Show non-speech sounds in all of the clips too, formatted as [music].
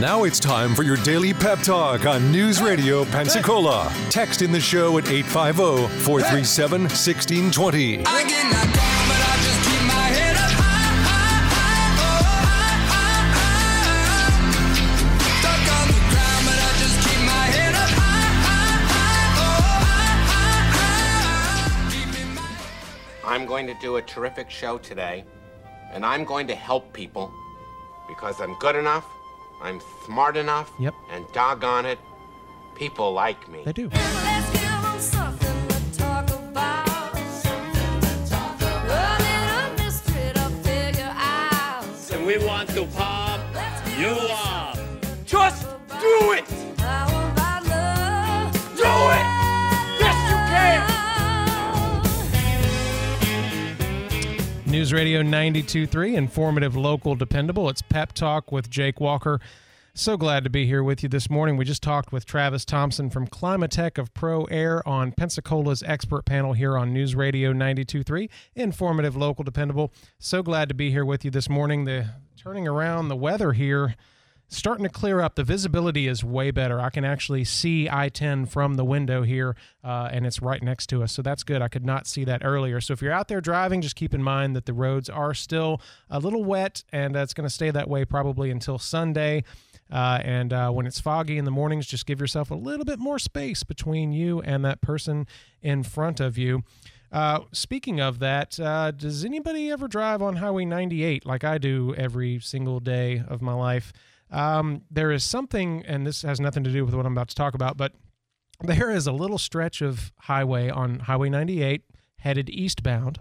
Now it's time for your daily pep talk on News Radio Pensacola. Text in the show at 850 437 1620. I get knocked down, but I just keep my head up high, high, high, oh, high, high, high. Stuck on the ground, but I just keep my head up high, high, high, oh, high, high, high. Keeping my I'm going to do a terrific show today, and I'm going to help people because I'm good enough, I'm smart enough, Yep. and doggone it, people like me. They do. Let's give 'em something to talk about. A little mystery to figure out. and we want to pop Let's give you 'em up. Just do it! News Radio 92.3, informative, local, dependable. It's Pep Talk with Jake Walker. So glad to be here with you this morning. We just talked with Travis Thompson from Climatech of Pro Air on Pensacola's expert panel here on News Radio 92.3, informative, local, dependable. So glad to be here with you this morning. The turning around the weather here starting to clear up. The visibility is way better. I can actually see I 10 from the window here, uh, and it's right next to us. So that's good. I could not see that earlier. So if you're out there driving, just keep in mind that the roads are still a little wet, and uh, it's going to stay that way probably until Sunday. Uh, and uh, when it's foggy in the mornings, just give yourself a little bit more space between you and that person in front of you. Uh, speaking of that, uh, does anybody ever drive on Highway 98 like I do every single day of my life? Um, there is something, and this has nothing to do with what I'm about to talk about, but there is a little stretch of highway on Highway 98 headed eastbound.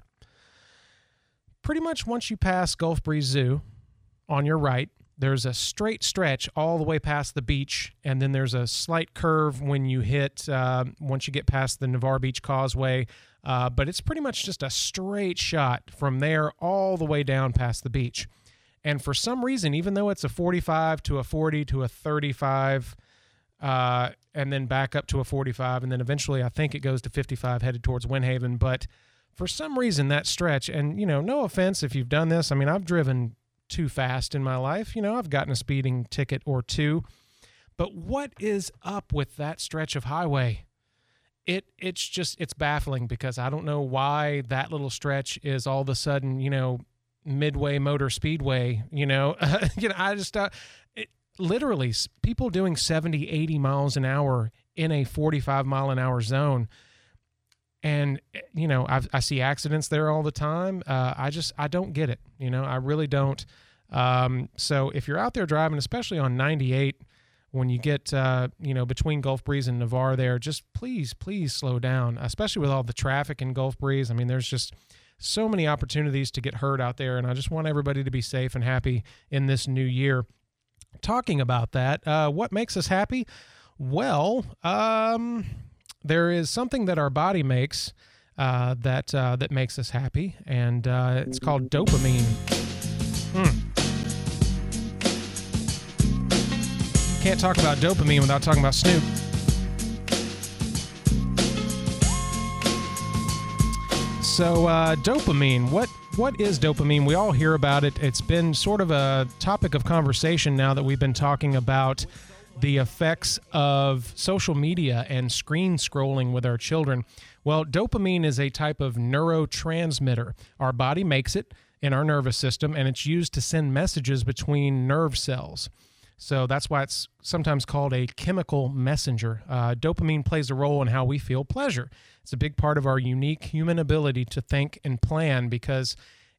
Pretty much once you pass Gulf Breeze Zoo on your right, there's a straight stretch all the way past the beach, and then there's a slight curve when you hit uh, once you get past the Navarre Beach Causeway. Uh, but it's pretty much just a straight shot from there all the way down past the beach. And for some reason, even though it's a 45 to a 40 to a 35, uh, and then back up to a 45, and then eventually I think it goes to 55 headed towards Windhaven. But for some reason, that stretch, and you know, no offense if you've done this. I mean, I've driven too fast in my life. You know, I've gotten a speeding ticket or two. But what is up with that stretch of highway? It it's just it's baffling because I don't know why that little stretch is all of a sudden, you know, midway motor speedway, you know. [laughs] you know, I just uh, it, literally people doing 70, 80 miles an hour in a 45 mile an hour zone. And eh, you know I've, i see accidents there all the time. Uh, i just i don't get it you know? I really don't. Um, so if you're out there driving especially on 98 when you get uh, you know between gulf breeze and navarre there just please please slow down especially with all the traffic in gulf breeze. I mean there's just so many opportunities to get hurt out there and i just want everybody to be safe and happy in this new year talking about that uh, what makes us happy well um, there is something that our body makes uh, that uh, that makes us happy, and uh, it's called dopamine. Hmm. Can't talk about dopamine without talking about Snoop. So uh, dopamine, what what is dopamine? We all hear about it. It's been sort of a topic of conversation now that we've been talking about the effects of social media and screen scrolling with our children. Well, dopamine is a type of neurotransmitter. Our body makes it in our nervous system, and it's used to send messages between nerve cells. So that's why it's sometimes called a chemical messenger. Uh, dopamine plays a role in how we feel pleasure. It's a big part of our unique human ability to think and plan because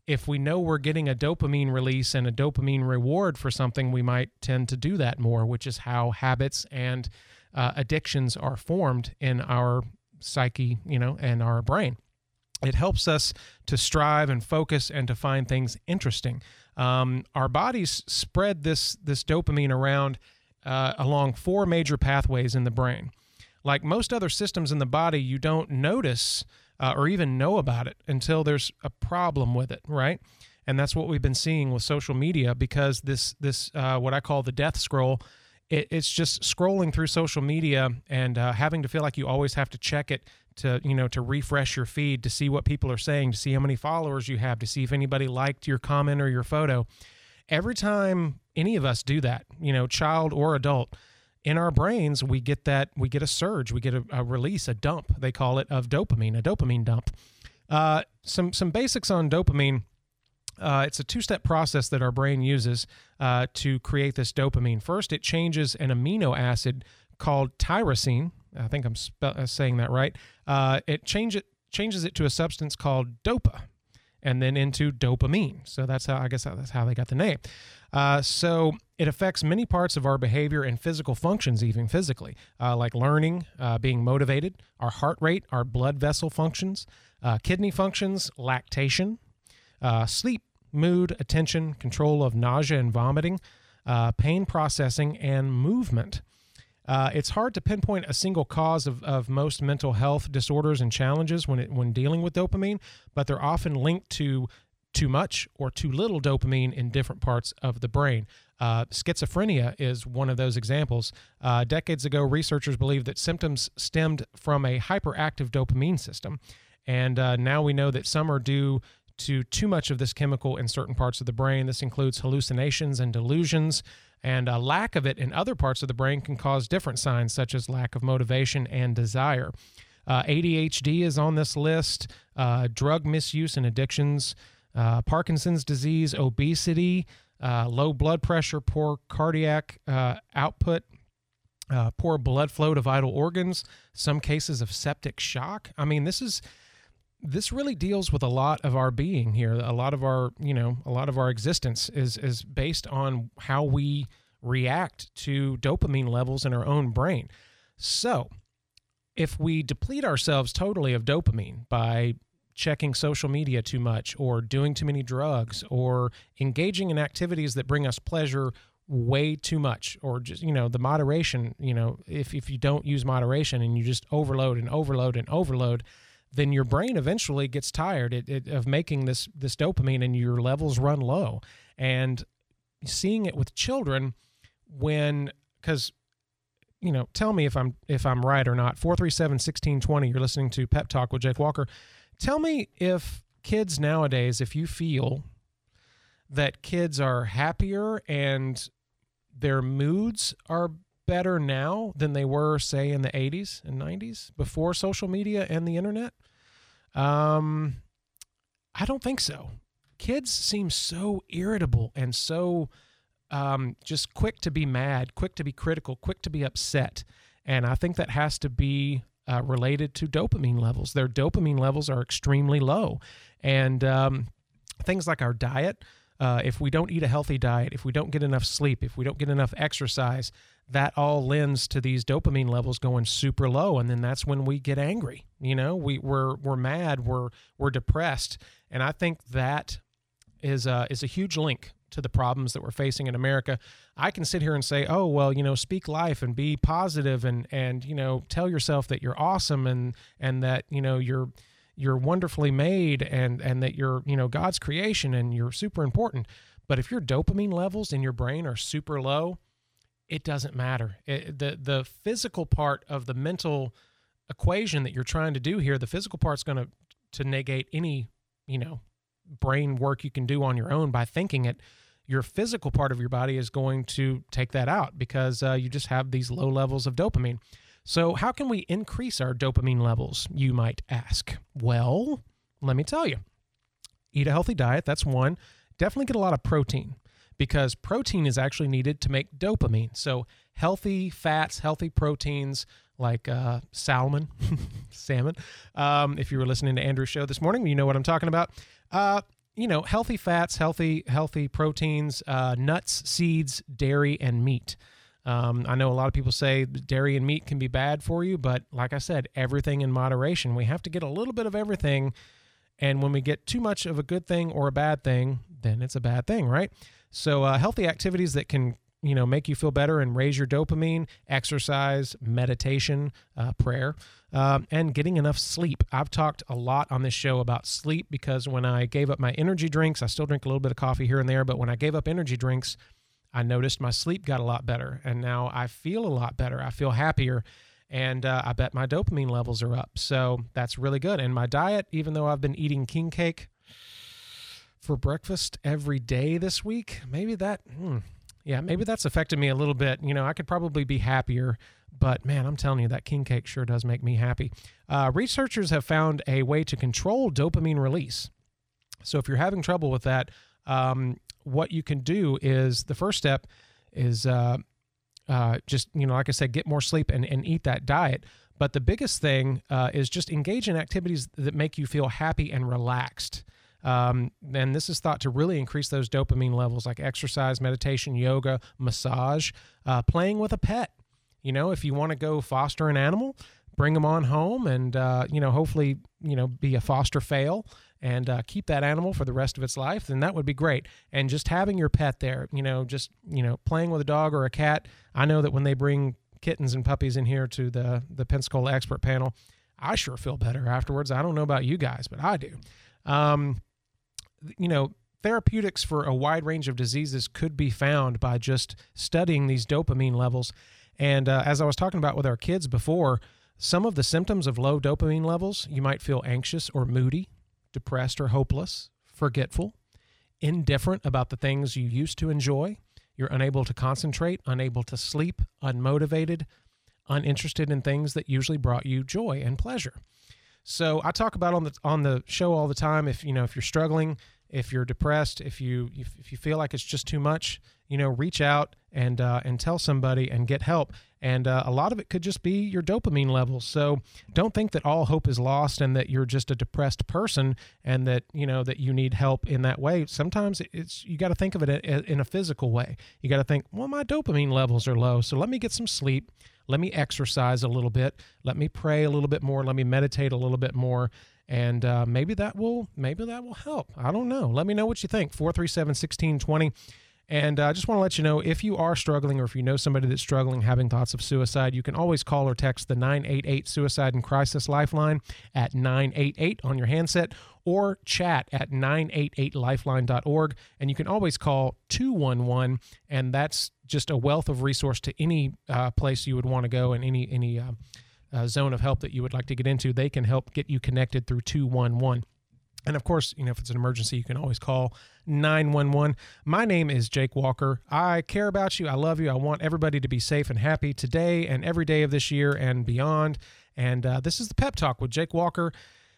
if we know we're getting a dopamine release and a dopamine reward for something, we might tend to do that more, which is how habits and uh, addictions are formed in our psyche, you know, and our brain. It helps us to strive and focus and to find things interesting. Um, our bodies spread this this dopamine around uh, along four major pathways in the brain. Like most other systems in the body, you don't notice uh, or even know about it until there's a problem with it, right? And that's what we've been seeing with social media because this this uh, what I call the death scroll. It, it's just scrolling through social media and uh, having to feel like you always have to check it to you know to refresh your feed to see what people are saying, to see how many followers you have, to see if anybody liked your comment or your photo. every time any of us do that, you know, child or adult, in our brains we get that we get a surge, we get a, a release, a dump. They call it of dopamine, a dopamine dump. Uh, some some basics on dopamine. Uh, it's a two-step process that our brain uses uh, to create this dopamine. First, it changes an amino acid called tyrosine. I think I'm spe- uh, saying that right. Uh, it change it changes it to a substance called dopa, and then into dopamine. So that's how I guess that's how they got the name. Uh, so it affects many parts of our behavior and physical functions, even physically, uh, like learning, uh, being motivated, our heart rate, our blood vessel functions, uh, kidney functions, lactation, uh, sleep, mood, attention, control of nausea and vomiting, pain processing, and movement. Uh, it's hard to pinpoint a single cause of, of most mental health disorders and challenges when it, when dealing with dopamine, but they're often linked to too much or too little dopamine in different parts of the brain. Uh, schizophrenia is one of those examples. Uh, decades ago, researchers believed that symptoms stemmed from a hyperactive dopamine system, and uh, now we know that some are due to too much of this chemical in certain parts of the brain. This includes hallucinations and delusions, and a lack of it in other parts of the brain can cause different signs, such as lack of motivation and desire. Uh, ADHD is on this list, uh, drug misuse and addictions, uh, Parkinson's disease, obesity, uh, low blood pressure, poor cardiac uh, output, uh, poor blood flow to vital organs, some cases of septic shock. I mean, this is this really deals with a lot of our being here. A lot of our, you know, a lot of our existence is is based on how we react to dopamine levels in our own brain. So, if we deplete ourselves totally of dopamine by checking social media too much or doing too many drugs or engaging in activities that bring us pleasure way too much or just you know the moderation you know if, if you don't use moderation and you just overload and overload and overload then your brain eventually gets tired it, it, of making this this dopamine and your levels run low. And seeing it with children when because you know tell me if i'm if i'm right or not. 437 1620 you're listening to pep talk with jake walker. Tell me if kids nowadays if you feel that kids are happier and their moods are better now than they were say in the 80s and 90s before social media and the internet um i don't think so kids seem so irritable and so um, just quick to be mad, quick to be critical, quick to be upset. And I think that has to be uh, related to dopamine levels. Their dopamine levels are extremely low. And um, things like our diet, uh, if we don't eat a healthy diet, if we don't get enough sleep, if we don't get enough exercise, that all lends to these dopamine levels going super low. And then that's when we get angry. You know, we, we're, we're mad, we're, we're depressed. And I think that is a, is a huge link to the problems that we're facing in America. I can sit here and say, "Oh, well, you know, speak life and be positive and and you know, tell yourself that you're awesome and and that, you know, you're you're wonderfully made and and that you're, you know, God's creation and you're super important." But if your dopamine levels in your brain are super low, it doesn't matter. It, the the physical part of the mental equation that you're trying to do here, the physical part's going to to negate any, you know, brain work you can do on your own by thinking it your physical part of your body is going to take that out because uh, you just have these low levels of dopamine. So, how can we increase our dopamine levels, you might ask? Well, let me tell you eat a healthy diet. That's one. Definitely get a lot of protein because protein is actually needed to make dopamine. So, healthy fats, healthy proteins like uh, salmon, [laughs] salmon. Um, if you were listening to Andrew's show this morning, you know what I'm talking about. Uh, you know, healthy fats, healthy healthy proteins, uh, nuts, seeds, dairy, and meat. Um, I know a lot of people say dairy and meat can be bad for you, but like I said, everything in moderation. We have to get a little bit of everything. And when we get too much of a good thing or a bad thing, then it's a bad thing, right? So, uh, healthy activities that can you know make you feel better and raise your dopamine exercise meditation uh, prayer um, and getting enough sleep i've talked a lot on this show about sleep because when i gave up my energy drinks i still drink a little bit of coffee here and there but when i gave up energy drinks i noticed my sleep got a lot better and now i feel a lot better i feel happier and uh, i bet my dopamine levels are up so that's really good and my diet even though i've been eating king cake for breakfast every day this week. Maybe that, hmm, yeah, maybe that's affected me a little bit. You know, I could probably be happier, but man, I'm telling you, that king cake sure does make me happy. Uh, researchers have found a way to control dopamine release. So if you're having trouble with that, um, what you can do is the first step is uh, uh, just you know, like I said, get more sleep and, and eat that diet. But the biggest thing uh, is just engage in activities that make you feel happy and relaxed. Um, and this is thought to really increase those dopamine levels, like exercise, meditation, yoga, massage, uh, playing with a pet. You know, if you want to go foster an animal, bring them on home, and uh, you know, hopefully, you know, be a foster fail and uh, keep that animal for the rest of its life, then that would be great. And just having your pet there, you know, just you know, playing with a dog or a cat. I know that when they bring kittens and puppies in here to the the Pensacola expert panel, I sure feel better afterwards. I don't know about you guys, but I do. Um, you know, therapeutics for a wide range of diseases could be found by just studying these dopamine levels. And uh, as I was talking about with our kids before, some of the symptoms of low dopamine levels, you might feel anxious or moody, depressed or hopeless, forgetful, indifferent about the things you used to enjoy. You're unable to concentrate, unable to sleep, unmotivated, uninterested in things that usually brought you joy and pleasure. So I talk about on the on the show all the time. If you know if you're struggling, if you're depressed, if you if, if you feel like it's just too much, you know, reach out and uh, and tell somebody and get help. And uh, a lot of it could just be your dopamine levels. So don't think that all hope is lost and that you're just a depressed person and that you know that you need help in that way. Sometimes it's you got to think of it in a physical way. You got to think, well, my dopamine levels are low, so let me get some sleep. Let me exercise a little bit. Let me pray a little bit more. Let me meditate a little bit more. And uh, maybe that will maybe that will help. I don't know. Let me know what you think. 437 1620. And uh, I just want to let you know if you are struggling or if you know somebody that's struggling, having thoughts of suicide, you can always call or text the 988 Suicide and Crisis Lifeline at 988 on your handset or chat at 988lifeline.org. And you can always call 211, and that's just a wealth of resource to any uh, place you would want to go and any, any uh, uh, zone of help that you would like to get into. They can help get you connected through 211. And of course, you know, if it's an emergency, you can always call 911. My name is Jake Walker. I care about you. I love you. I want everybody to be safe and happy today and every day of this year and beyond. And uh, this is the Pep Talk with Jake Walker.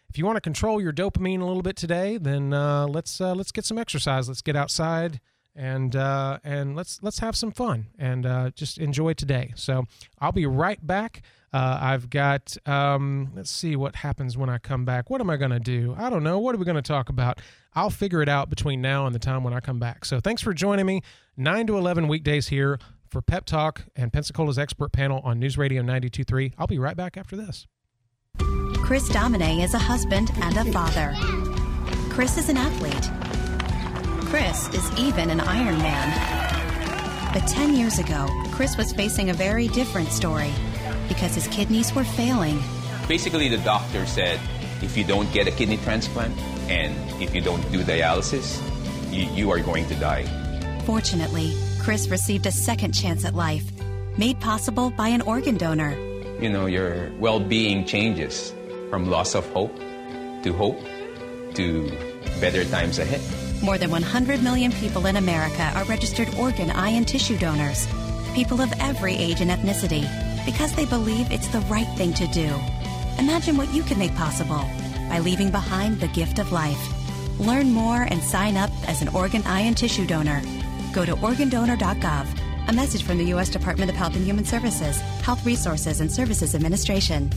If you want to control your dopamine a little bit today, then uh, let's uh, let's get some exercise. Let's get outside and uh, and let's let's have some fun and uh, just enjoy today. So I'll be right back. Uh, I've got um, let's see what happens when I come back. What am I to do? I don't know. What are we to talk about? I'll figure it out between now and the time when I come back. So thanks for joining me. Nine to eleven weekdays here for Pep Talk and Pensacola's expert panel on News Radio 92.3. I'll be right back after this. Chris Domine is a husband and a father. Chris is an athlete. Chris is even an Iron Man. But 10 years ago, Chris was facing a very different story because his kidneys were failing. Basically, the doctor said if you don't get a kidney transplant and if you don't do dialysis, you, you are going to die. Fortunately, Chris received a second chance at life, made possible by an organ donor. You know, your well being changes from loss of hope to hope to better times ahead. More than 100 million people in America are registered organ, eye, and tissue donors. People of every age and ethnicity, because they believe it's the right thing to do. Imagine what you can make possible by leaving behind the gift of life. Learn more and sign up as an organ, eye, and tissue donor. Go to organdonor.gov. A message from the U.S. Department of Health and Human Services, Health Resources and Services Administration.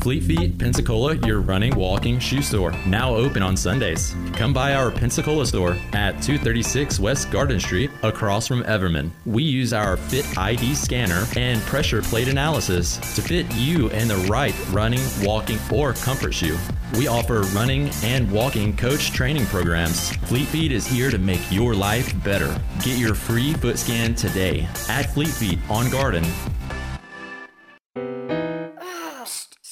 Fleet Feet Pensacola, your running, walking shoe store, now open on Sundays. Come by our Pensacola store at 236 West Garden Street, across from Everman. We use our Fit ID scanner and pressure plate analysis to fit you in the right running, walking, or comfort shoe. We offer running and walking coach training programs. Fleet Feet is here to make your life better. Get your free foot scan today at Fleet Feet on Garden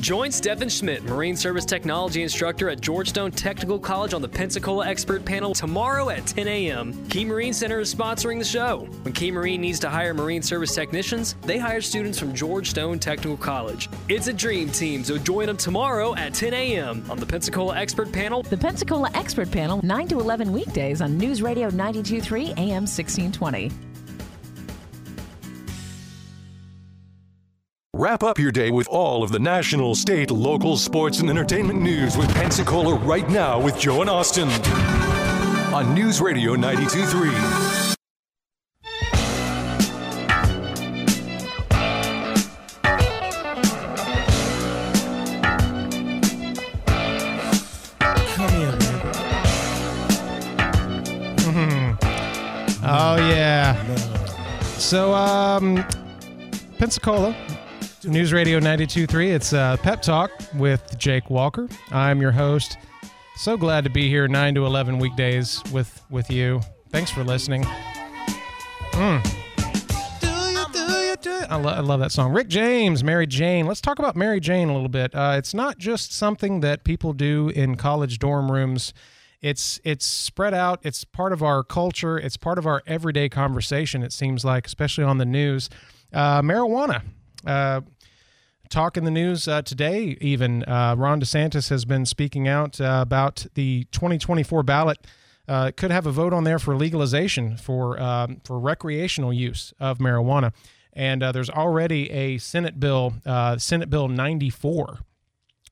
Join Stephen Schmidt, Marine Service Technology Instructor at Georgetown Technical College on the Pensacola Expert Panel tomorrow at 10 a.m. Key Marine Center is sponsoring the show. When Key Marine needs to hire Marine Service technicians, they hire students from Georgetown Technical College. It's a dream team, so join them tomorrow at 10 a.m. on the Pensacola Expert Panel. The Pensacola Expert Panel, 9 to 11 weekdays on News Radio 923 AM 1620. Wrap up your day with all of the national, state, local, sports, and entertainment news with Pensacola right now with Joe and Austin on News Radio 92.3. Come here, man. oh yeah. So um, Pensacola, News Radio 92.3. It's uh, Pep Talk with Jake Walker. I'm your host. So glad to be here 9 to 11 weekdays with, with you. Thanks for listening. Mm. Do you, do you, do you- I, lo- I love that song. Rick James, Mary Jane. Let's talk about Mary Jane a little bit. Uh, it's not just something that people do in college dorm rooms. It's it's spread out. It's part of our culture. It's part of our everyday conversation. It seems like, especially on the news. Uh, marijuana. Uh, talk in the news uh, today. Even uh, Ron DeSantis has been speaking out uh, about the 2024 ballot. Uh, could have a vote on there for legalization for um, for recreational use of marijuana, and uh, there's already a Senate bill, uh, Senate Bill 94,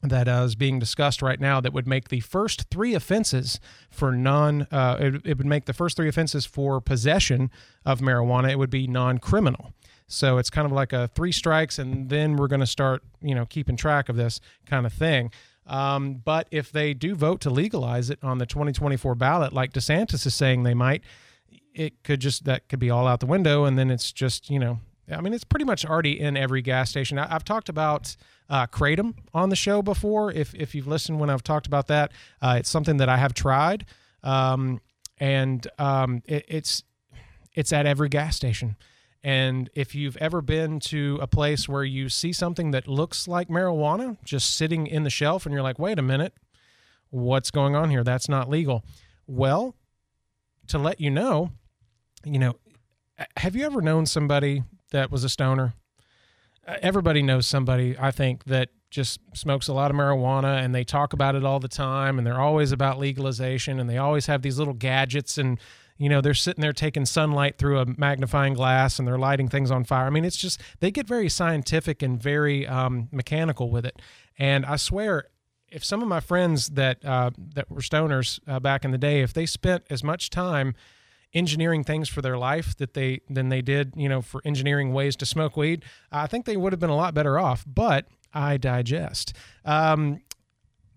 that is being discussed right now that would make the first three offenses for non it, it would make the first three offenses for possession of marijuana it would be non-criminal so it's kind of like a three strikes and then we're going to start you know keeping track of this kind of thing. Um, but if they do vote to legalize it on the 2024 ballot like desantis is saying they might it could just that could be all out the window and then it's just you know i mean it's pretty much already in every gas station. I, i've talked about uh, kratom on the show before. If, if you've listened when i've talked about that uh, it's something that i have tried. Um, and um, it, it's it's at every gas station and if you've ever been to a place where you see something that looks like marijuana just sitting in the shelf and you're like wait a minute what's going on here? That's not legal. Well to let you know you know have you ever known somebody that was a stoner? Uh, everybody knows somebody i think that just smokes a lot of marijuana and they talk about it all the time and they're always about legalization and they always have these little gadgets and you know they're sitting there taking sunlight through a magnifying glass and they're lighting things on fire. I mean it's just they get very scientific and very um, mechanical with it. And i swear if some of my friends that uh, that were stoners uh, back in the day if they spent as much time engineering things for their life that they than they did you know for engineering ways to smoke weed i think they would have been a lot better off. But i digest. Um,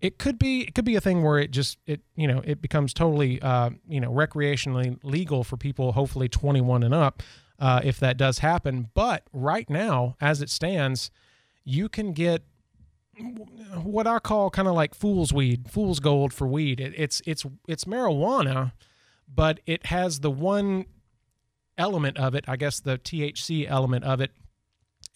it could be it could be a thing where it just it you know it becomes totally uh, you know recreationally legal for people hopefully 21 and up uh, if that does happen. But right now as it stands you can get what I call kind of like fool's weed, fool's gold for weed. It, it's it's it's marijuana, but it has the one element of it, I guess the THC element of it,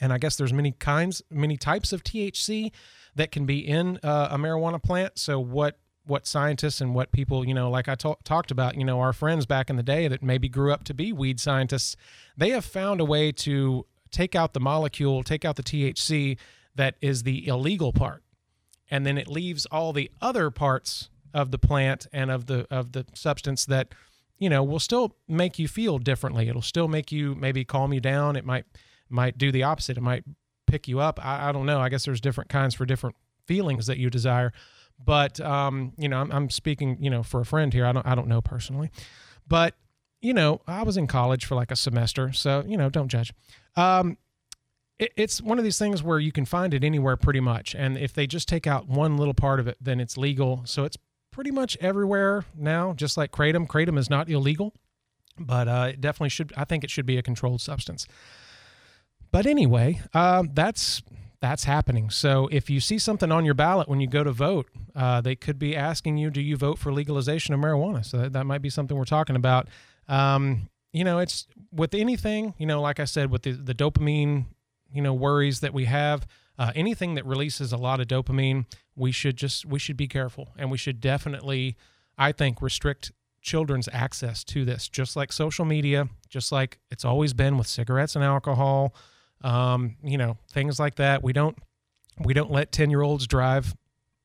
and I guess there's many kinds, many types of THC that can be in uh, a marijuana plant. So what what scientists and what people you know, like I ta- talked about, you know, our friends back in the day that maybe grew up to be weed scientists, they have found a way to take out the molecule, take out the THC that is the illegal part. And then it leaves all the other parts of the plant and of the of the substance that you know will still make you feel differently. It'll still make you maybe calm you down. It might might do the opposite. It might pick you up. I, I don't know. I guess there's different kinds for different feelings that you desire. But um, you know I'm, I'm speaking you know for a friend here. I don't i don't know personally. But you know i was in college for like a semester so you know don't judge. Um, it, it's one of these things where you can find it anywhere pretty much. And if they just take out one little part of it then it's legal. So it's pretty much everywhere now, just like kratom. Kratom is not illegal, but uh, it definitely should. I think it should be a controlled substance. But anyway, uh, that's that's happening. So if you see something on your ballot when you go to vote, uh, they could be asking you, "Do you vote for legalization of marijuana?" So that, that might be something we're talking about. Um, you know, it's with anything. You know, like I said, with the, the dopamine, you know, worries that we have. Uh, anything that releases a lot of dopamine, we should just we should be careful, and we should definitely, I think, restrict children's access to this, just like social media, just like it's always been with cigarettes and alcohol um, you know, things like that. We don't we don't let 10 year olds drive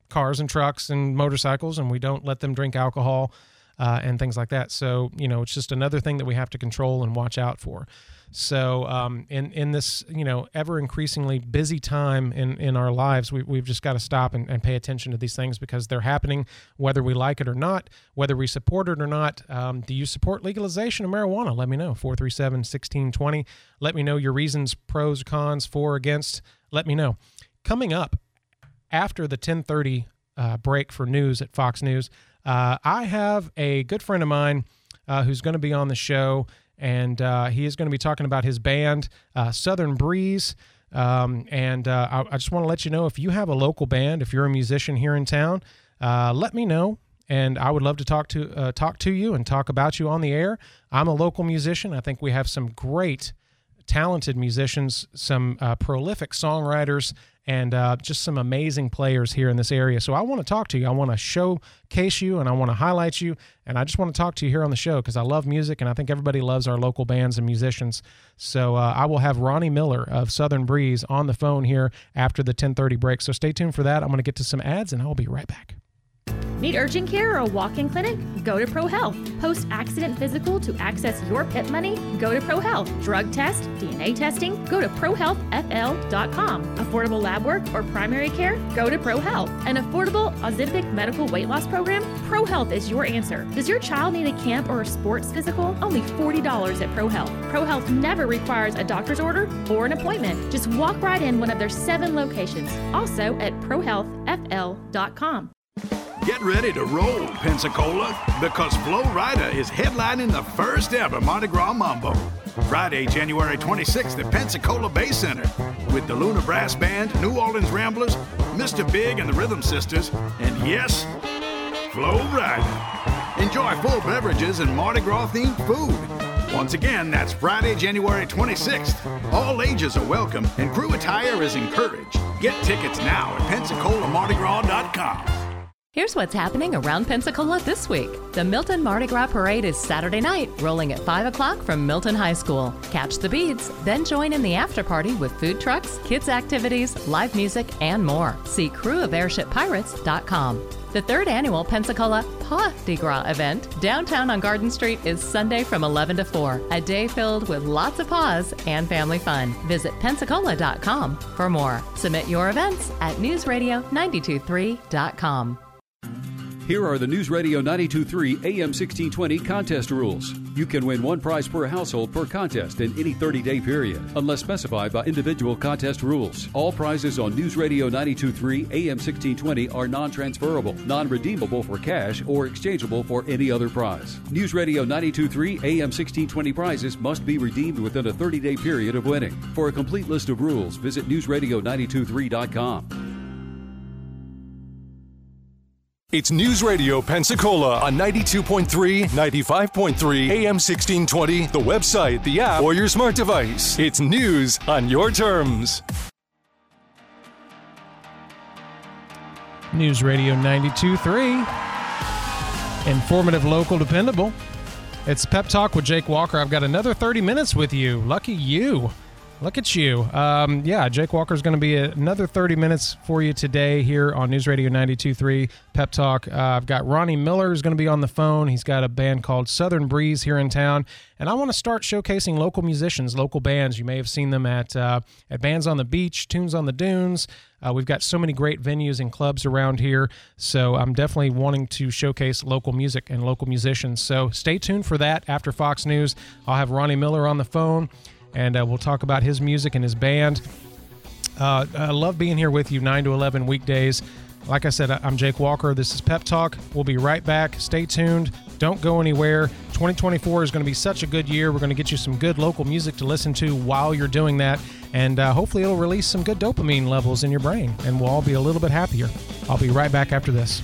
cars and trucks and motorcycles, and we don't let them drink alcohol uh, and things like that. So, you know, it's just another thing that we have to control and watch out for. So, um, in in this you know ever increasingly busy time in in our lives, we, we've just got to stop and, and pay attention to these things because they're happening, whether we like it or not, whether we support it or not. Um, do you support legalization of marijuana? Let me know 437 1620. Let me know your reasons, pros, cons, for, against. Let me know. Coming up after the 1030 uh, break for news at Fox News, uh, I have a good friend of mine uh, who's going to be on the show and uh, he is going to be talking about his band, uh, Southern Breeze. Um, and uh, I, I, just want to let you know if you have a local band, if you're a musician here in town, uh, let me know. And I would love to talk to talk to you and talk about you on the air. I'm a local musician. I think we have some great, talented musicians, some prolific songwriters, and uh, just some amazing players here in this area. So I want to talk to you. I want to showcase you and I want to highlight you. And I just want to talk to you here on the show because I love music and I think everybody loves our local bands and musicians. So uh, I will have Ronny Miller of Southern Breeze on the phone here after the 1030 break. So stay tuned for that. I'm going to get to some ads and I'll be right back. Need urgent care or a walk in clinic? Go to ProHealth. Post accident physical to access your PIP money? Go to ProHealth. Drug test, DNA testing? Go to ProHealthFL.com. Affordable lab work or primary care? Go to ProHealth. An affordable Ozempic medical weight loss program? ProHealth is your answer. Does your child need a camp or a sports physical? Only $40 at ProHealth. ProHealth never requires a doctor's order or an appointment. Just walk right in one of their seven locations. Also at ProHealthFL.com. Get ready to roll, Pensacola, because Flo Rida is headlining the first ever Mardi Gras Mambo. Friday, January 26th at Pensacola Bay Center with the Luna Brass Band, New Orleans Ramblers, Mr. Big and the Rhythm Sisters, and yes, Flo Rida. Enjoy full beverages and Mardi Gras themed food. Once again, that's Friday, January 26th. All ages are welcome and krewe attire is encouraged. Get tickets now at PensacolaMardiGras.com. Here's what's happening around Pensacola this week. The Milton Mardi Gras Parade is Saturday night, rolling at 5 o'clock from Milton High School. Catch the beads, then join in the after party with food trucks, kids' activities, live music, and more. See crewofairshippirates.com. The third annual Pensacola Paws de Gras event downtown on Garden Street is Sunday from 11 to 4, a day filled with lots of paws and family fun. Visit pensacola.com for more. Submit your events at newsradio923.com. Here are the News Radio 923 AM 1620 contest rules. You can win one prize per household per contest in any 30 day period, unless specified by individual contest rules. All prizes on News Radio 923 AM 1620 are non transferable, non redeemable for cash, or exchangeable for any other prize. News Radio 923 AM 1620 prizes must be redeemed within a 30 day period of winning. For a complete list of rules, visit newsradio923.com. It's News Radio Pensacola on 92.3, 95.3, AM 1620, the website, the app, or your smart device. It's news on your terms. News Radio 92.3. Informative, local, dependable. It's Pep Talk with Jake Walker. I've got another 30 minutes with you. Lucky you. Look at you. Um, yeah, Jake Walker is going to be another 30 minutes for you today here on News Radio 92.3 Pep Talk. Uh, I've got Ronny Miller is going to be on the phone. He's got a band called Southern Breeze here in town. And I want to start showcasing local musicians, local bands. You may have seen them at, uh, at Bands on the Beach, Tunes on the Dunes. Uh, we've got so many great venues and clubs around here. So I'm definitely wanting to showcase local music and local musicians. So stay tuned for that after Fox News. I'll have Ronny Miller on the phone and uh, we'll talk about his music and his band. Uh, I love being here with you 9 to 11 weekdays Like I said, I'm Jake Walker. This is Pep Talk. We'll be right back. Stay tuned. Don't go anywhere. 2024 is going to be such a good year. We're going to get you some good local music to listen to while you're doing that. And uh, hopefully, it'll release some good dopamine levels in your brain, and we'll all be a little bit happier. I'll be right back after this.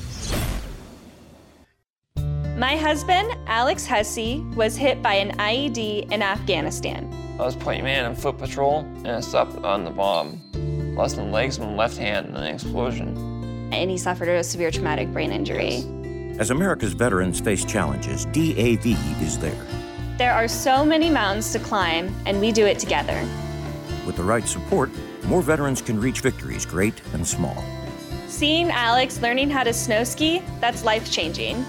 My husband, Alex Hussey, was hit by an IED in Afghanistan. I was point man in foot patrol and I stopped on the bomb. Lost my legs and my left hand in an explosion. And he suffered a severe traumatic brain injury. As America's veterans face challenges, DAV is there. There are so many mountains to climb, and we do it together. With the right support, more veterans can reach victories great and small. Seeing Alex learning how to snow ski, that's life changing.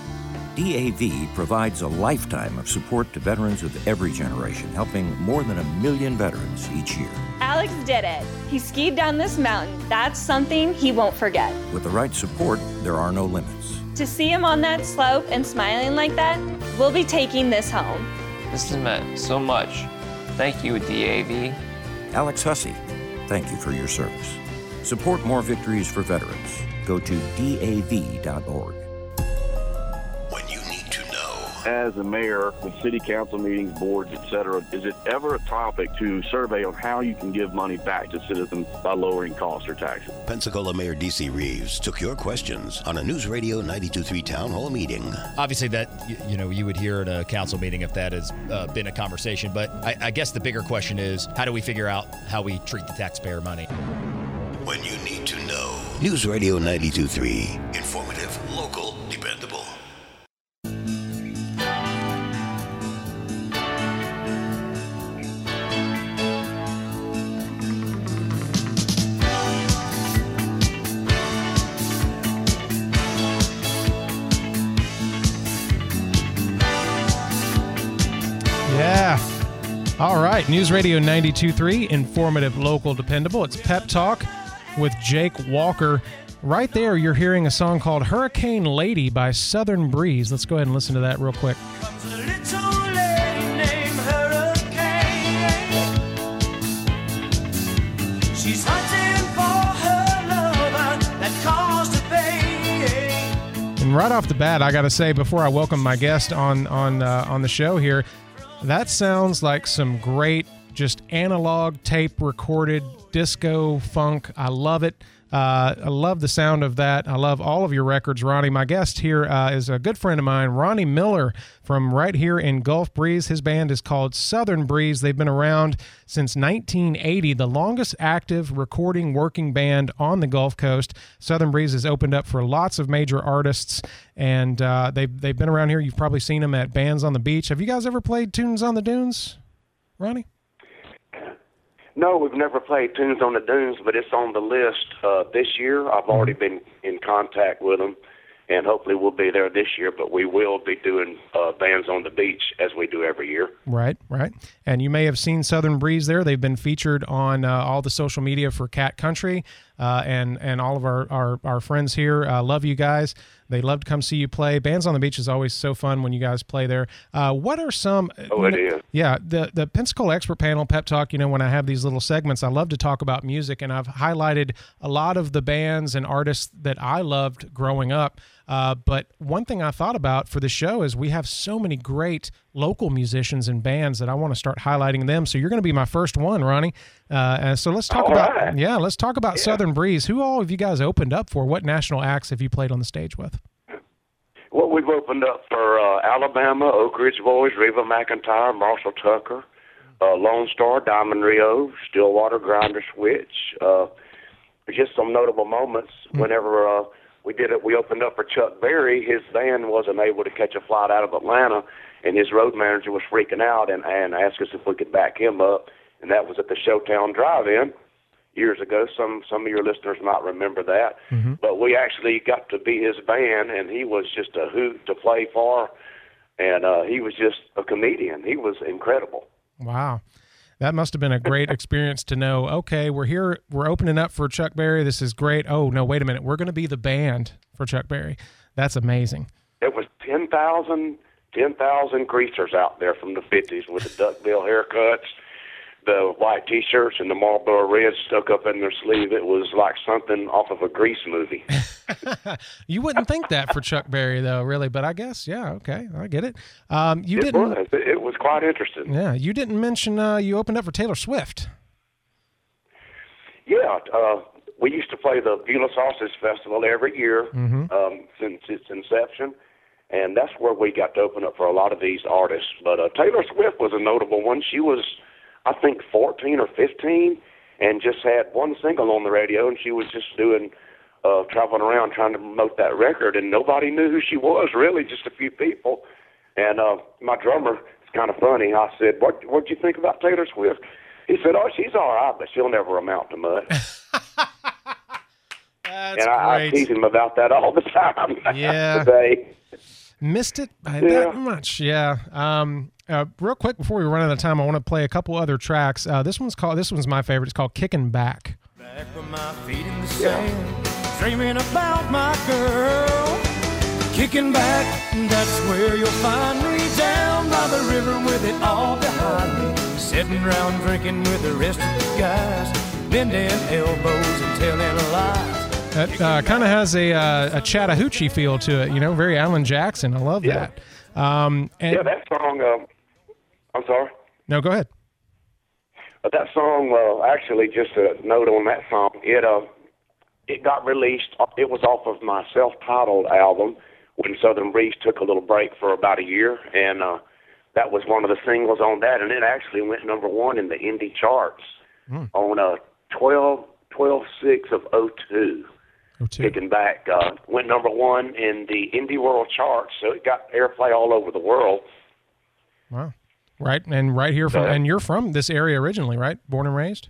DAV provides a lifetime of support to veterans of every generation, helping more than a million veterans each year. Alex did it. He skied down this mountain. That's something he won't forget. With the right support, there are no limits. To see him on that slope and smiling like that, we'll be taking this home. This has meant so much. Thank you, DAV. Alex Hussey, thank you for your service. Support more victories for veterans. Go to DAV.org. As a mayor with city council meetings, boards, etc., is it ever a topic to survey on how you can give money back to citizens by lowering costs or taxes? Pensacola Mayor D.C. Reeves took your questions on a News Radio 923 Town Hall meeting. Obviously, that you know you would hear at a council meeting if that has uh, been a conversation. But I, I guess the bigger question is, how do we figure out how we treat the taxpayer money? When you need to know. News Radio 923. Informative, local, News Radio 92.3, informative, local, dependable. It's Pep Talk with Jake Walker. Right there, you're hearing a song called Hurricane Lady by Southern Breeze. Let's go ahead and listen to that real quick. She's hunting for her lover that caused a pain. And right off the bat, I got to say, before I welcome my guest on on uh, on the show here, that sounds like some great, just analog tape recorded disco funk. I love it. Uh, I love the sound of that. I love all of your records, Ronny. My guest here uh, is a good friend of mine, Ronny Miller, from right here in Gulf Breeze. His band is called Southern Breeze. They've been around since 1980, the longest active recording working band on the Gulf Coast. Southern Breeze has opened up for lots of major artists, and uh, they've, they've been around here. You've probably seen them at bands on the beach. Have you guys ever played Tunes on the Dunes, Ronny? No, we've never played Tunes on the Dunes, but it's on the list uh, this year. I've already been in contact with them, and hopefully we'll be there this year. But we will be doing uh, bands on the beach as we do every year. Right, right. And you may have seen Southern Breeze there. They've been featured on uh, all the social media for Cat Country, uh, and and all of our our, our friends here uh, love you guys. They love to come see you play. Bands on the Beach is always so fun when you guys play there. Uh, what are some? Oh, it is. Yeah, the the Pensacola Expert Panel Pep Talk. You know, when I have these little segments, I love to talk about music, and I've highlighted a lot of the bands and artists that I loved growing up. Uh, but one thing I thought about for the show is we have so many great local musicians and bands that I want to start highlighting them. So you're going to be my first one, Ronny. Uh, so let's talk All about right. yeah, let's talk about Southern Breeze. Who all have you guys opened up for? What national acts have you played on the stage with? Well, we've opened up for uh, Alabama, Oak Ridge Boys, Reba McEntire, Marshall Tucker, uh, Lone Star, Diamond Rio, Stillwater, Grinder Switch. Uh, just some notable moments. Whenever uh, we did it, we opened up for Chuck Berry. His van wasn't able to catch a flight out of Atlanta, and his road manager was freaking out and, and asked us if we could back him up. And that was at the Showtown Drive-In years ago. Some some of your listeners might remember that. But we actually got to be his band, and he was just a hoot to play for. And uh, he was just a comedian. He was incredible. Wow. That must have been a great [laughs] experience to know, okay, we're here, we're opening up for Chuck Berry. This is great. Oh, no, wait a minute. We're going to be the band for Chuck Berry. That's amazing. It was 10,000 10,000 greasers out there from the 50s with the duckbill haircuts, the white T-shirts and the Marlboro Reds stuck up in their sleeve. It was like something off of a Grease movie. [laughs] [laughs] You wouldn't think that for Chuck Berry, though, really, but I guess, yeah, okay, I get it. Um, you it didn't, was. It, was quite interesting. yeah, you didn't mention uh, you opened up for Taylor Swift. Yeah, uh, we used to play the Beulah Sausage Festival every year Mhm. um, since its inception, and that's where we got to open up for a lot of these artists. But uh, Taylor Swift was a notable one. She was, I think, 14 or 15, and just had one single on the radio, and she was just doing. Uh, traveling around trying to promote that record, and nobody knew who she was. Really, just a few people. And uh, my drummer, it's kind of funny. I said, "What What'd you think about Taylor Swift?" He said, "Oh, she's all right, but she'll never amount to much." [laughs] That's and I, I tease him about that all the [laughs] time. Yeah. Today. Missed it by Yeah. that much. Yeah. Um, uh, real quick before we run out of time, I want to play a couple other tracks. Uh, this one's called. This one's my favorite. It's called "Kicking Back." Back with my feet in the sand, dreaming about my girl. Kicking back, that's where you'll find me down by the river with it all behind me. Sitting round drinking with the rest of the guys, bending elbows and telling lies. That uh, kind of has a uh, a Chattahoochee feel to it. You know, very Alan Jackson. I love Yeah. that. Um, and yeah, that song. Uh, I'm sorry. no, go ahead. But that song, uh, actually, just a note on that song. It uh, it got released. It was off of my self-titled album when Southern Breeze took a little break for about a year, and uh, that was one of the singles on that, and it actually went number one in the indie charts Hmm. on uh, 12, 12 6 of 02. Kicking back, uh, went number one in the indie world charts, so it got airplay all over the world. Wow. Right, and right here from, Uh, and you're from this area originally, right? Born and raised.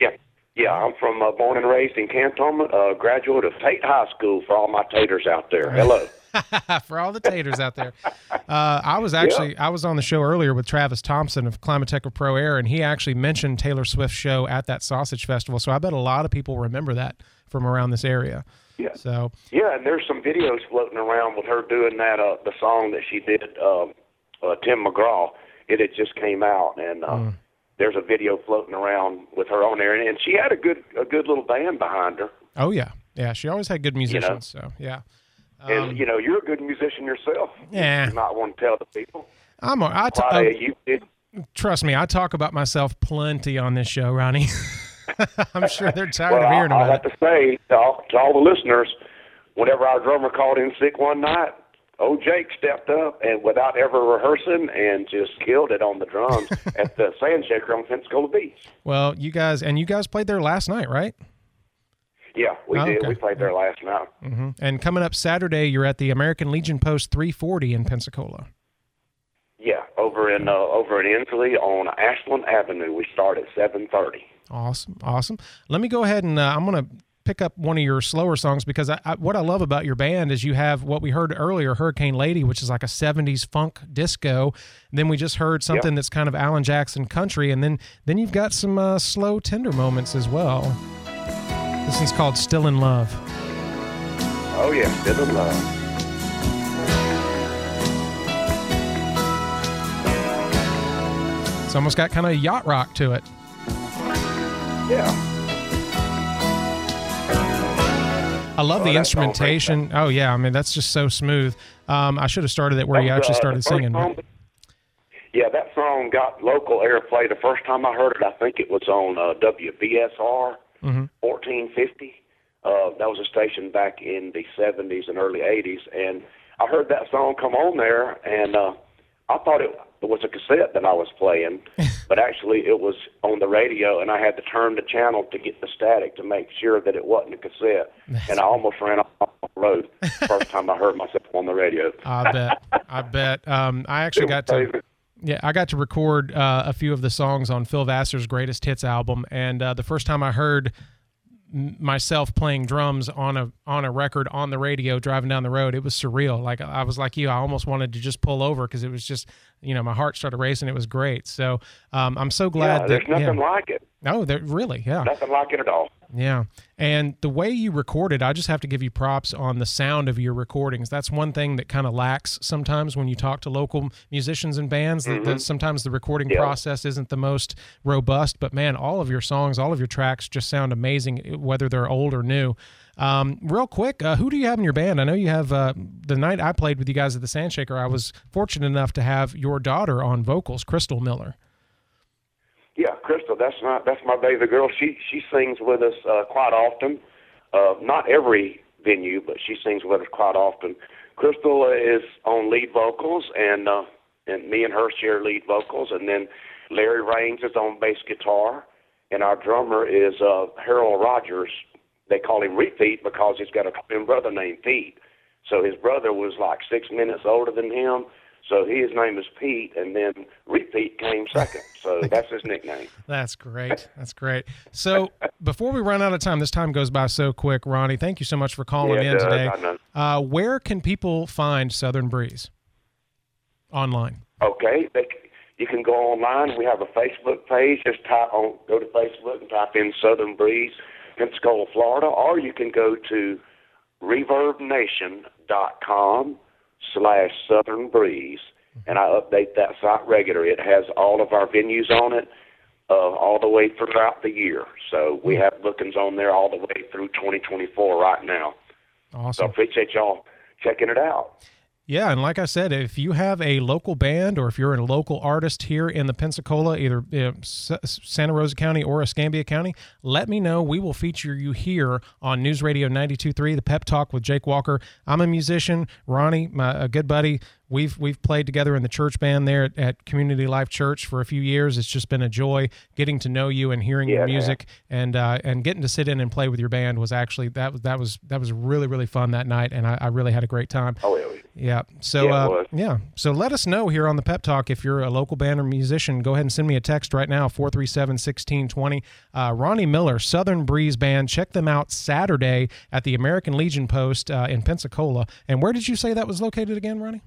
Yeah, yeah. I'm from uh, born and raised in Cantonment, uh, graduate of Tate High School for all my taters out there. Hello. [laughs] for all the taters out there. Uh, I was actually I was on the show earlier with Travis Thompson of Climatech of Pro Air, and he actually mentioned Taylor Swift's show at that sausage festival. So I bet a lot of people remember that from around this area. Yeah. So Yeah, and there's some videos floating around with her doing that uh, the song that she did, um, uh, Tim McGraw. It had just came out, and uh, Mm. there's a video floating around with her on there, and, and she had a good a good little band behind her. oh yeah, yeah, she always had good know. musicians. So yeah, and you know, you're a good musician yourself. Um, Yeah. you might want to tell the people. I'm a, I t- Why uh, you did trust me, I talk about myself plenty on this show, Ronny. [laughs] I'm sure they're tired well, of hearing I, I have it. to say to all, to all the listeners, whenever our drummer called in sick one night, old Jake stepped up and without ever rehearsing and just killed it on the drums [laughs] at the Sandshaker on Pensacola Beach. Well, you guys and you guys played there last night, right? Yeah, we Oh, did. okay. We played there last night. hmm And coming up Saturday, you're at the American Legion Post 340 in Pensacola. Yeah, over in uh, over in Ensley on Ashland Avenue. We start at seven thirty. Awesome, awesome. Let me go ahead and uh, I'm going to pick up one of your slower songs because I, I, what I love about your band is you have what we heard earlier, Hurricane Lady, which is like a 70s funk disco. then we just heard something that's kind of Alan Jackson country, and then then you've got some uh, slow, tender moments as well. This one's called Still in Love. Oh yeah, still in love. It's almost got kind of yacht rock to it. Yeah. I love Oh, the instrumentation. Oh yeah, I mean that's just so smooth. Um, I should have started it where That you was, actually uh, started first singing. song Yeah, that song got local airplay. The first time I heard it, I think it was on uh, WBSR hmm 1450. Uh, that was a station back in the 70s and early 80s, and I heard that song come on there, and uh, I thought it, it was a cassette that I was playing, [laughs] but actually it was on the radio, and I had to turn the channel to get the static to make sure that it wasn't a cassette, and I almost ran off the road first time I heard myself on the radio. [laughs] I bet. I bet. Um, I actually got to. Yeah, I got to record uh, a few of the songs on Phil Vassar's greatest hits album, and uh, the first time I heard myself playing drums on a on a record on the radio driving down the road, it was surreal. Like I was like you, I almost wanted to just pull over because it was just you know, my heart started racing. It was great. So um, I'm so glad yeah, that there's nothing yeah. like it. No, there really, yeah. Nothing like it at all. Yeah. And the way you recorded, I just have to give you props on the sound of your recordings. That's one thing that kind of lacks sometimes when you talk to local musicians and bands. that- That Mhm. sometimes the recording Yeah. process isn't the most robust, but man, all of your songs, all of your tracks just sound amazing, whether they're old or new. Um, real quick, uh, who do you have in your band? I know you have uh, the night I played with you guys at the Sandshaker. I was fortunate enough to have your daughter on vocals, Crystal Miller. Yeah, Crystal, that's my that's my baby girl. She she sings with us uh, quite often. Uh, not every venue, but she sings with us quite often. Crystal is on lead vocals, and uh, and me and her share lead vocals, and then Larry Raines is on bass guitar, and our drummer is uh, Harold Rogers. They call him Repeat because he's got a twin brother named Pete. So his brother was like six minutes older than him. So his name is Pete, and then Repeat came second. So [laughs] that's his nickname. That's great. That's great. So before we run out of time, this time goes by so quick. Ronny, thank you so much for calling Yeah, in today. Uh, where can people find Southern Breeze online? Okay, they, you can go online. We have a Facebook page. Just type on, go to Facebook and type in Southern Breeze, Pensacola, Florida, or you can go to ReverbNation.com slash Southern Breeze, and I update that site regularly. It has all of our venues on it, uh, all the way throughout the year. So we have bookings on there all the way through 2024 right now. Awesome. So I appreciate y'all checking it out. Yeah, and like I said, if you have a local band or if you're a local artist here in the Pensacola, either Santa Rosa County or Escambia County, let me know. We will feature you here on News Radio 92.3, the Pep Talk with Jake Walker. I'm a musician. Ronny, my a good buddy, we've we've played together in the church band there at, at Community Life Church for a few years. It's just been a joy getting to know you and hearing Yeah, your man. music and uh, and getting to sit in and play with your band was actually that was that was that was really really fun that night, and I, I really had a great time. Oh, yeah. Yeah. So Yeah, uh, yeah. So let us know here on the Pep Talk if you're a local band or musician. Go ahead and send me a text right now 437-1620. Uh, Ronny Miller, Southern Breeze Band. Check them out Saturday at the American Legion Post uh, in Pensacola. And where did you say that was located again, Ronny?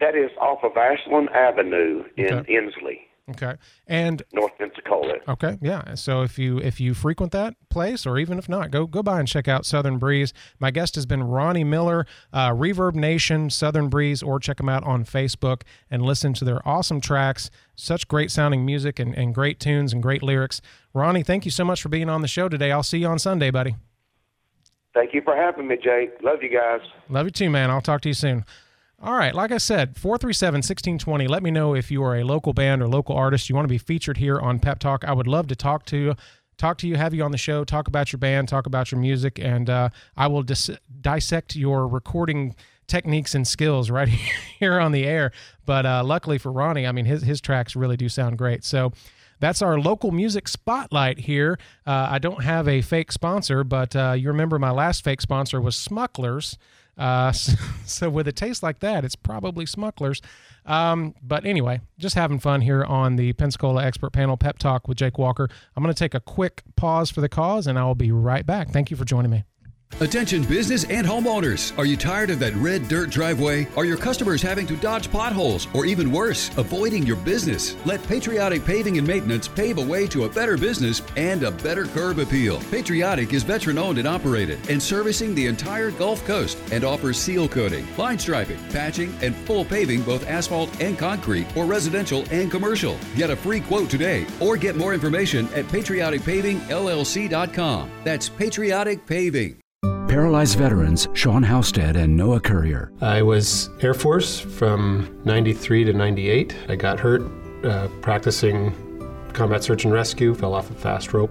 That is off of Ashland Avenue in Okay. Ensley, Okay. And North Pensacola. Okay, yeah. So if you if you frequent that place, or even if not, go go by and check out Southern Breeze. My guest has been Ronny Miller, uh, Reverb Nation, Southern Breeze, or check them out on Facebook and listen to their awesome tracks. Such great sounding music and, and great tunes and great lyrics. Ronny, thank you so much for being on the show today. I'll see you on Sunday, buddy. Thank you for having me, Jake. Love you guys. Love you too, man. I'll talk to you soon. All right, like I said, 437 1620. Let me know if you are a local band or local artist. You want to be featured here on Pep Talk. I would love to talk to you. Talk to you, have you on the show, talk about your band, talk about your music, and uh, I will dis- dissect your recording techniques and skills [laughs] right here on the air. But uh, luckily for Ronny, I mean, his, his tracks really do sound great. So that's our local music spotlight here. Uh, I don't have a fake sponsor, but uh, you remember my last fake sponsor was Smucklers. Uh, so, [laughs] so with a taste like that, it's probably Smucklers. Um, but anyway, just having fun here on the Pensacola Expert Panel Pep Talk with Jake Walker. I'm going to take a quick pause for the cause, and I will be right back. Thank you for joining me. Attention business and homeowners. Are you tired of that red dirt driveway? Are your customers having to dodge potholes or even worse, avoiding your business? Let Patriotic Paving and Maintenance pave a way to a better business and a better curb appeal. Patriotic is veteran owned and operated and servicing the entire Gulf Coast and offers seal coating, line striping, patching, and full paving both asphalt and concrete for residential and commercial. Get a free quote today or get more information at patrioticpavingllc.com. That's Patriotic Paving. Paralyzed veterans Sean Housestead and Noah Courier. I was Air Force from 93 to 98. I got hurt uh, practicing combat search and rescue, fell off a fast rope.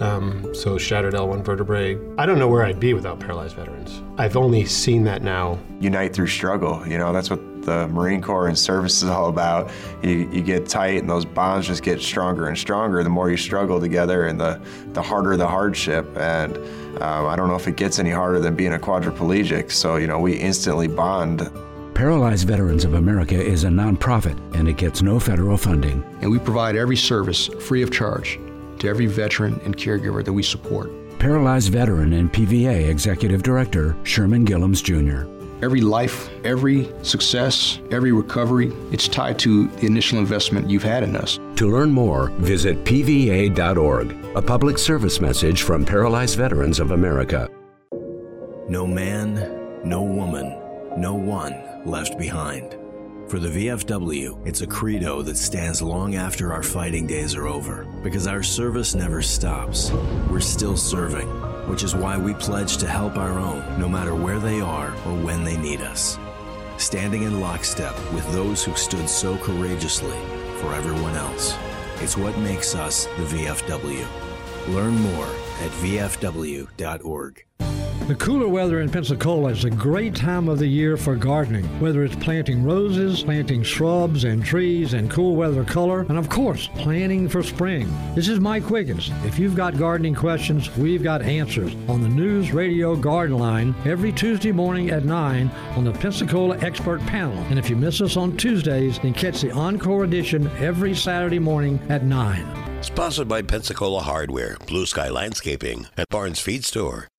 Um, so shattered L1 vertebrae. I don't know where I'd be without paralyzed veterans. I've only seen that now. Unite through struggle. You know, that's what the Marine Corps and service is all about. You, you get tight and those bonds just get stronger and stronger the more you struggle together and the, the harder the hardship. And um, I don't know if it gets any harder than being a quadriplegic. So, you know, we instantly bond. Paralyzed Veterans of America is a nonprofit and it gets no federal funding. And we provide every service free of charge to every veteran and caregiver that we support. Paralyzed veteran and PVA Executive Director Sherman Gillums Jr. Every life, every success, every recovery, it's tied to the initial investment you've had in us. To learn more, visit pva.org, a public service message from Paralyzed Veterans of America. No man, no woman, no one left behind. For the VFW, it's a credo that stands long after our fighting days are over because our service never stops. We're still serving, which is why we pledge to help our own no matter where they are or when they need us. Standing in lockstep with those who stood so courageously for everyone else. It's what makes us the VFW. Learn more at VFW.org. The cooler weather in Pensacola is a great time of the year for gardening, whether it's planting roses, planting shrubs and trees and cool weather color, and of course, planning for spring. This is Mike Wiggins. If you've got gardening questions, we've got answers on the News Radio Garden Line every Tuesday morning at 9 on the Pensacola Expert Panel. And if you miss us on Tuesdays, then catch the encore edition every Saturday morning at 9. Sponsored by Pensacola Hardware, Blue Sky Landscaping, and Barnes Feed Store.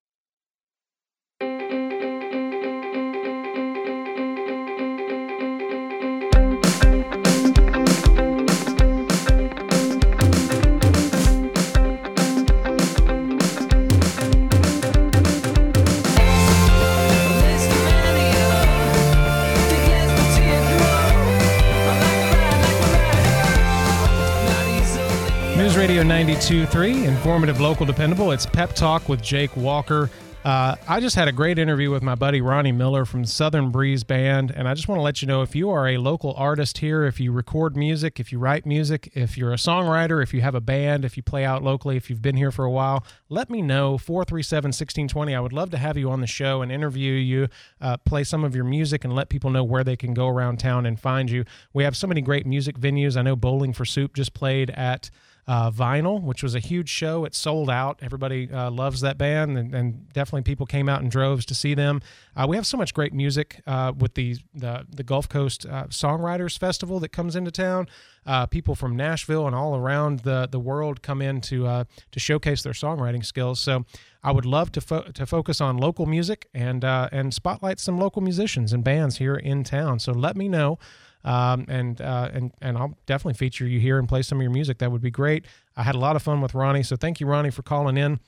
Radio 92.3, informative, local, dependable. It's Pep Talk with Jake Walker. Uh, I just had a great interview with my buddy Ronny Miller from Southern Breeze Band, and I just want to let you know if you are a local artist here, if you record music, if you write music, if you're a songwriter, if you have a band, if you play out locally, if you've been here for a while, let me know 437 1620. I would love to have you on the show and interview you, uh, play some of your music, and let people know where they can go around town and find you. We have so many great music venues. I know Bowling for Soup just played at uh, Vinyl, which was a huge show. It sold out. Everybody uh, loves that band, and, and, definitely people came out in droves to see them. Uh, we have so much great music uh, with the, the, the Gulf Coast uh, Songwriters Festival that comes into town. Uh, people from Nashville and all around the the world come in to to showcase their songwriting skills. So I would love to fo- to focus on local music and and spotlight some local musicians and bands here in town. So let me know. Um, and uh, and and I'll definitely feature you here and play some of your music. That would be great. I had a lot of fun with Ronny, so thank you, Ronny, for calling in.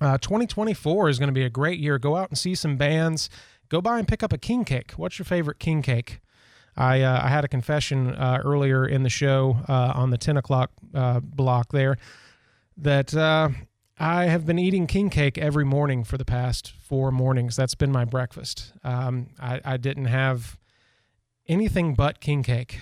Uh, 2024 is going to be a great year. Go out and see some bands. Go by and pick up a king cake. What's your favorite king cake? I uh, I had a confession uh, earlier in the show uh, on the 10 o'clock uh, block there that I have been eating king cake every morning for the past four mornings. That's been my breakfast. Um, I, I didn't have anything but king cake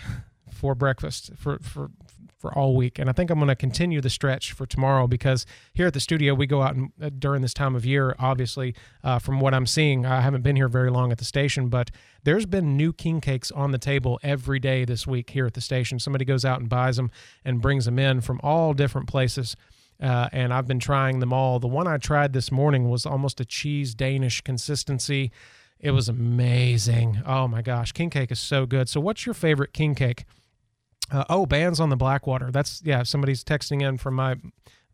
for breakfast for for for all week and i think i'm going to continue the stretch for tomorrow because here at the studio we go out and uh, during this time of year obviously uh, from what i'm seeing i haven't been here very long at the station but there's been new king cakes on the table every day this week here at the station somebody goes out and buys them and brings them in from all different places uh, and I've been trying them all. The one I tried this morning was almost a cheese Danish consistency. It was amazing. Oh my gosh, king cake is so good. So, what's your favorite king cake? Uh, oh, bands on the Blackwater. That's yeah. Somebody's texting in from my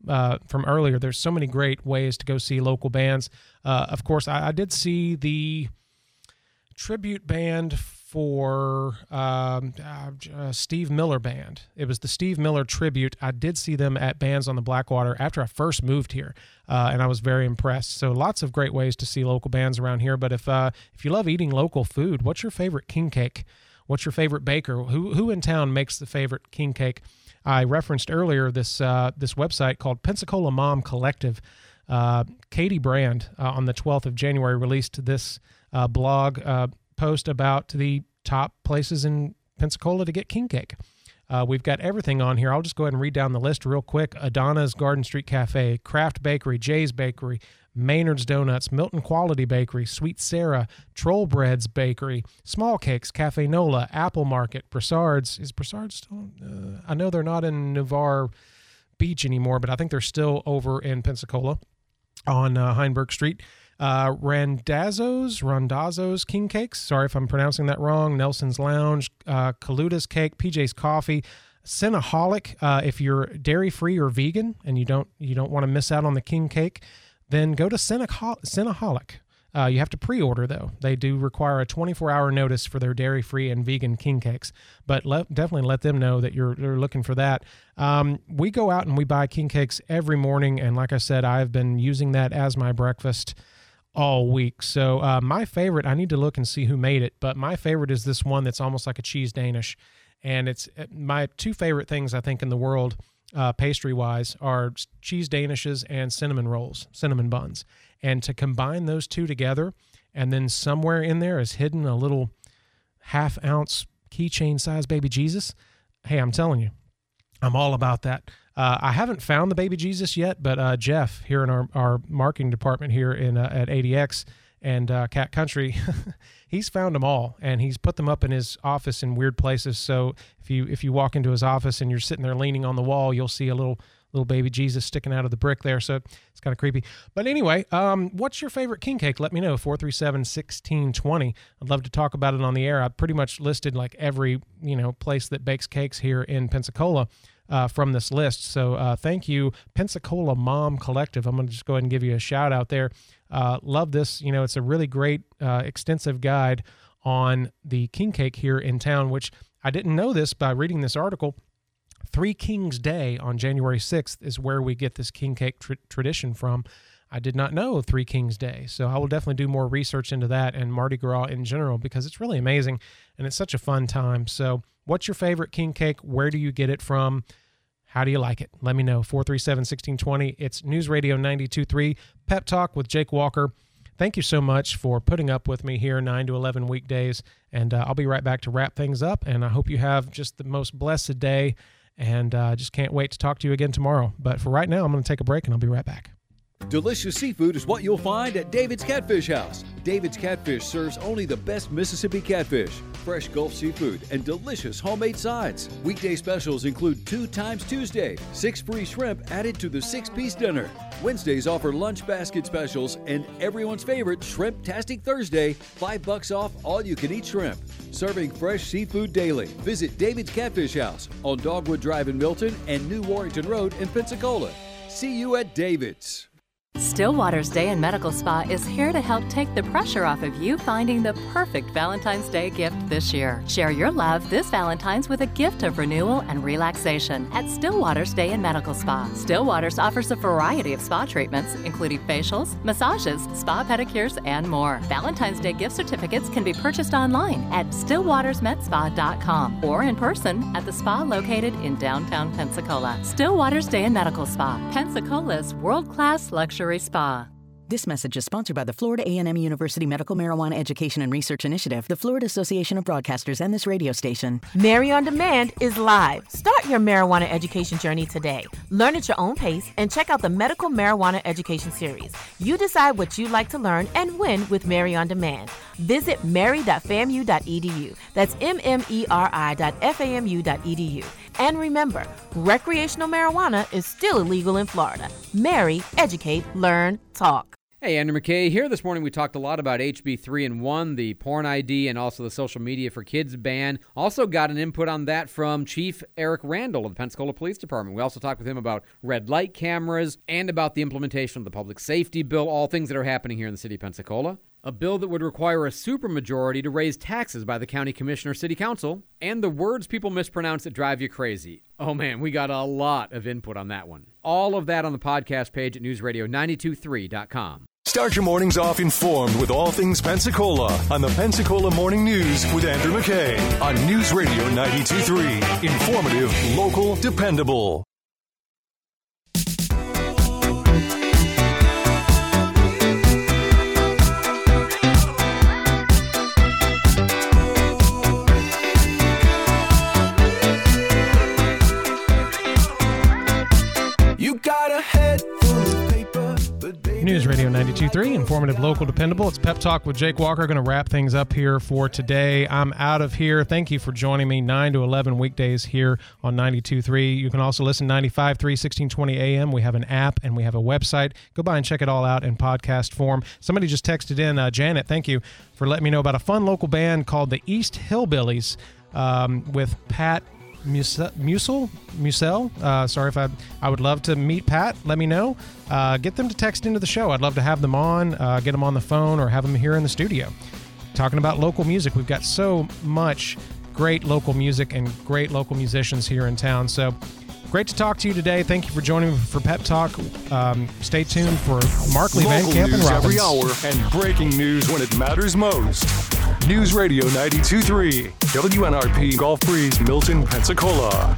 uh, from earlier. There's so many great ways to go see local bands. Uh, of course, I, I, did see the tribute band for um, uh, uh, Steve Miller Band. It was the Steve Miller tribute. I did see them at Bands on the Blackwater after I first moved here, uh, and I was very impressed. So lots of great ways to see local bands around here. But if uh, if you love eating local food, what's your favorite king cake? What's your favorite baker? Who who in town makes the favorite king cake? I referenced earlier this uh, this website called Pensacola Mom Collective. Uh, Katie Brand on the 12th of January released this blog post about the top places in Pensacola to get king cake. Uh, we've got everything on here. I'll just go ahead and read down the list real quick. Adana's Garden Street Cafe, Craft Bakery, Jay's Bakery, Maynard's Donuts, Milton Quality Bakery, Sweet Sarah, Troll Breads Bakery, Small Cakes, Cafe Nola, Apple Market, Broussard's. Is Broussard's still? Uh, I know they're not in Navarre Beach anymore, but I think they're still over in Pensacola on uh, Heinberg Street. Uh, Randazzo's, Randazzo's King Cakes. Sorry if I'm pronouncing that wrong. Nelson's Lounge, uh, Cake, PJ's Coffee, Cinnaholic. Uh, if you're dairy free or vegan and you don't you don't want to miss out on the King Cake, then go to Cinnaholic. Uh, you have to pre-order though. They do require a 24-hour notice for their dairy-free and vegan king cakes. But let, definitely let them know that you're, you're looking for that. Um, we go out and we buy king cakes every morning, and like I said, I've been using that as my breakfast all week. So uh, my favorite, I need to look and see who made it, but my favorite is this one that's almost like a cheese Danish, and it's uh, my two favorite things I think in the world. Uh, pastry wise are cheese danishes and cinnamon rolls cinnamon buns and to combine those two together, and then somewhere in there is hidden a little half ounce keychain size baby Jesus. Hey, I'm telling you, I'm all about that. Uh, I haven't found the baby Jesus yet, but uh, Jeff here in our, our marketing department here in uh, at ADX and uh, Cat Country, [laughs] he's found them all and he's put them up in his office in weird places. So if you if you walk into his office and you're sitting there leaning on the wall, you'll see a little little baby Jesus sticking out of the brick there. So it's kind of creepy. But anyway, um, what's your favorite king cake? Let me know. 437 1620. I'd love to talk about it on the air. I pretty much listed like every, you know, place that bakes cakes here in Pensacola. Uh, from this list. So uh, thank you, Pensacola Mom Collective. I'm going to just go ahead and give you a shout out there. Uh, love this. You know, it's a really great, uh, extensive guide on the king cake here in town, which I didn't know this by reading this article. Three Kings Day on January 6th is where we get this king cake tr- tradition from. I did not know Three Kings Day. So I will definitely do more research into that and Mardi Gras in general because it's really amazing and it's such a fun time. So, what's your favorite king cake? Where do you get it from? How do you like it? Let me know. 437 1620. It's News Radio 923 Pep Talk with Jake Walker. Thank you so much for putting up with me here 9 to 11 weekdays. And uh, I'll be right back to wrap things up. And I hope you have just the most blessed day and uh, just can't wait to talk to you again tomorrow. But for right now, I'm going to take a break and I'll be right back. Delicious seafood is what you'll find at David's Catfish House. David's Catfish serves only the best Mississippi catfish, fresh Gulf seafood, and delicious homemade sides. Weekday specials include two times Tuesday, six free shrimp added to the six piece dinner. Wednesdays offer lunch basket specials and everyone's favorite Shrimp Tastic Thursday, five bucks off all you can eat shrimp. Serving fresh seafood daily. Visit David's Catfish House on Dogwood Drive in Milton and New Warrington Road in Pensacola. See you at David's. Stillwater's Day and Medical Spa is here to help take the pressure off of you finding the perfect Valentine's Day gift this year. Share your love this Valentine's with a gift of renewal and relaxation at Stillwater's Day and Medical Spa. Stillwater's offers a variety of spa treatments, including facials, massages, spa pedicures, and more. Valentine's Day gift certificates can be purchased online at stillwatersmedspa.com or in person at the spa located in downtown Pensacola. Stillwater's Day and Medical Spa, Pensacola's world-class luxury spa. This message is sponsored by the Florida A&M University Medical Marijuana Education and Research Initiative, the Florida Association of Broadcasters, and this radio station. Mary on Demand is live. Start your marijuana education journey today. Learn at your own pace and check out the Medical Marijuana Education Series. You decide what you'd like to learn and when with Mary on Demand. Visit mmeri.famu.edu. That's M-M-E-R-I.famu.edu. And remember, recreational marijuana is still illegal in Florida. Marry, educate, learn, talk. Hey, Andrew McKay here. This morning we talked a lot about HB 3 and 1, the porn ID, and also the social media for kids ban. Also got an input on that from Chief Eric Randall of the Pensacola Police Department. We also talked with him about red light cameras and about the implementation of the public safety bill, all things that are happening here in the city of Pensacola a bill that would require a supermajority to raise taxes by the county commissioner city council, and the words people mispronounce that drive you crazy. Oh man, we got a lot of input on that one. All of that on the podcast page at newsradio923.com. Start your mornings off informed with all things Pensacola on the Pensacola Morning News with Andrew McKay on News Radio 923. Informative, local, dependable. News Radio 92.3, informative, local, dependable. It's Pep Talk with Jake Walker. Going to wrap things up here for today. I'm out of here. Thank you for joining me 9 to 11 weekdays here on 92.3. You can also listen 95.3, 1620 AM. We have an app and we have a website. Go by and check it all out in podcast form. Somebody just texted in, uh, Janet, thank you for letting me know about a fun local band called the East Hillbillies um, with Pat Musel, Musel. Uh, sorry if I. I would love to meet Pat. Let me know. Uh, get them to text into the show. I'd love to have them on. Uh, get them on the phone or have them here in the studio, talking about local music. We've got so much great local music and great local musicians here in town. So great to talk to you today. Thank you for joining me for Pep Talk. Um, stay tuned for Markley Van Local Camp and news Robbins. every hour and breaking news when it matters most. News Radio 92.3, WNRP Gulf Breeze, Milton, Pensacola.